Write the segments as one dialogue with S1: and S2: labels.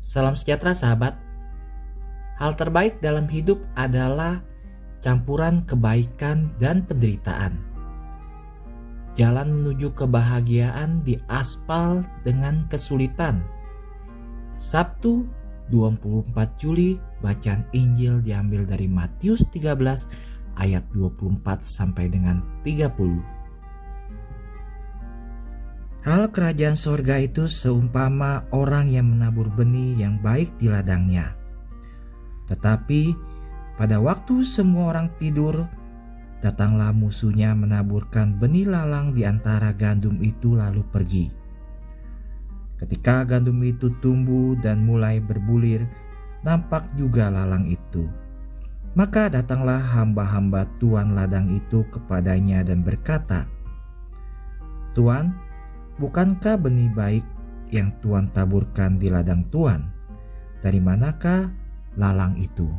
S1: Salam sejahtera sahabat. Hal terbaik dalam hidup adalah campuran kebaikan dan penderitaan. Jalan menuju kebahagiaan di aspal dengan kesulitan. Sabtu 24 Juli bacaan Injil diambil dari Matius 13 ayat 24 sampai dengan 30. Hal kerajaan sorga itu seumpama orang yang menabur benih yang baik di ladangnya. Tetapi pada waktu semua orang tidur, datanglah musuhnya menaburkan benih lalang di antara gandum itu lalu pergi. Ketika gandum itu tumbuh dan mulai berbulir, nampak juga lalang itu. Maka datanglah hamba-hamba tuan ladang itu kepadanya dan berkata, "Tuan, Bukankah benih baik yang Tuhan taburkan di ladang Tuhan? Dari manakah lalang itu?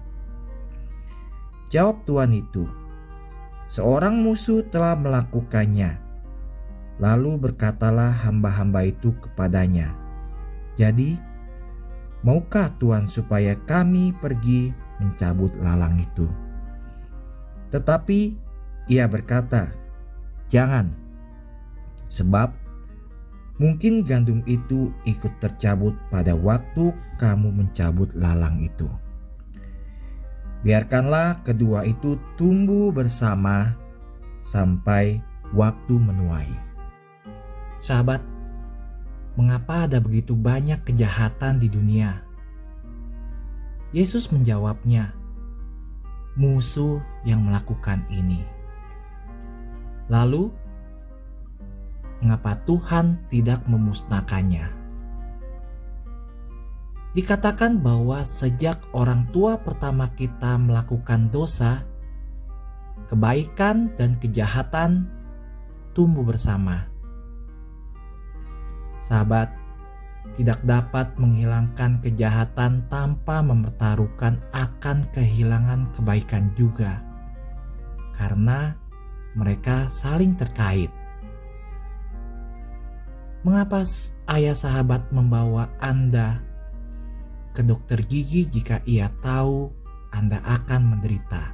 S1: Jawab Tuhan itu, seorang musuh telah melakukannya. Lalu berkatalah hamba-hamba itu kepadanya, "Jadi, maukah Tuhan supaya kami pergi mencabut lalang itu?" Tetapi ia berkata, "Jangan, sebab Mungkin gandum itu ikut tercabut pada waktu kamu mencabut lalang itu. Biarkanlah kedua itu tumbuh bersama sampai waktu menuai. Sahabat, mengapa ada begitu banyak kejahatan di dunia? Yesus menjawabnya, musuh yang melakukan ini. Lalu mengapa Tuhan tidak memusnahkannya. Dikatakan bahwa sejak orang tua pertama kita melakukan dosa, kebaikan dan kejahatan tumbuh bersama. Sahabat, tidak dapat menghilangkan kejahatan tanpa mempertaruhkan akan kehilangan kebaikan juga, karena mereka saling terkait. Mengapa ayah sahabat membawa Anda ke dokter gigi jika ia tahu Anda akan menderita?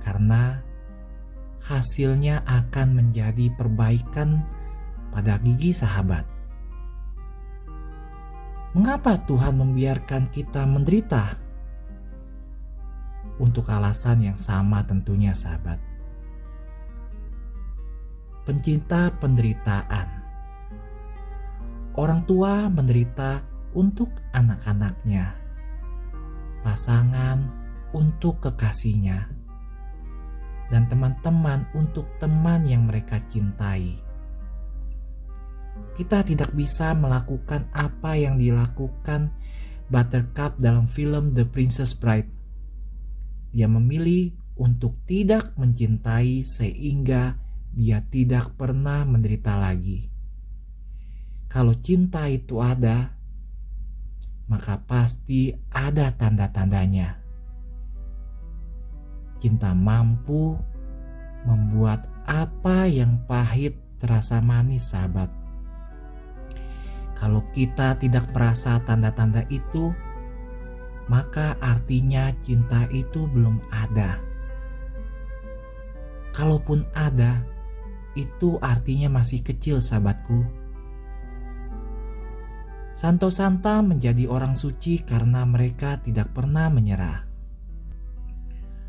S1: Karena hasilnya akan menjadi perbaikan pada gigi sahabat. Mengapa Tuhan membiarkan kita menderita? Untuk alasan yang sama tentunya sahabat pencinta penderitaan. Orang tua menderita untuk anak-anaknya, pasangan untuk kekasihnya, dan teman-teman untuk teman yang mereka cintai. Kita tidak bisa melakukan apa yang dilakukan Buttercup dalam film The Princess Bride. Dia memilih untuk tidak mencintai sehingga dia tidak pernah menderita lagi. Kalau cinta itu ada, maka pasti ada tanda-tandanya. Cinta mampu membuat apa yang pahit terasa manis, sahabat. Kalau kita tidak merasa tanda-tanda itu, maka artinya cinta itu belum ada. Kalaupun ada, itu artinya masih kecil sahabatku. Santo Santa menjadi orang suci karena mereka tidak pernah menyerah.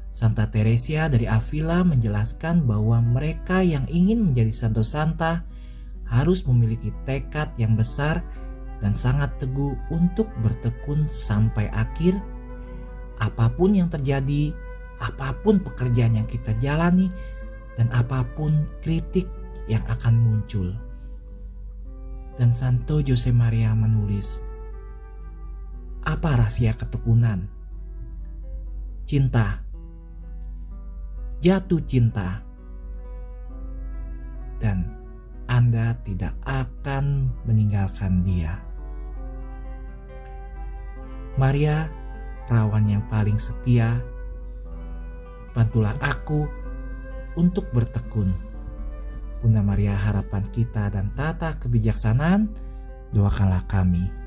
S1: Santa Teresia dari Avila menjelaskan bahwa mereka yang ingin menjadi Santo Santa harus memiliki tekad yang besar dan sangat teguh untuk bertekun sampai akhir. Apa pun yang terjadi, apa pun pekerjaan yang kita jalani, dan apa pun kritik yang akan muncul. Dan Santo Jose Maria menulis, apa rahasia ketekunan? Cinta, jatuh cinta, dan Anda tidak akan meninggalkan dia. Maria, perawan yang paling setia, bantulah aku untuk bertekun. Bunda Maria harapan kita dan tata kebijaksanaan, doakanlah kami.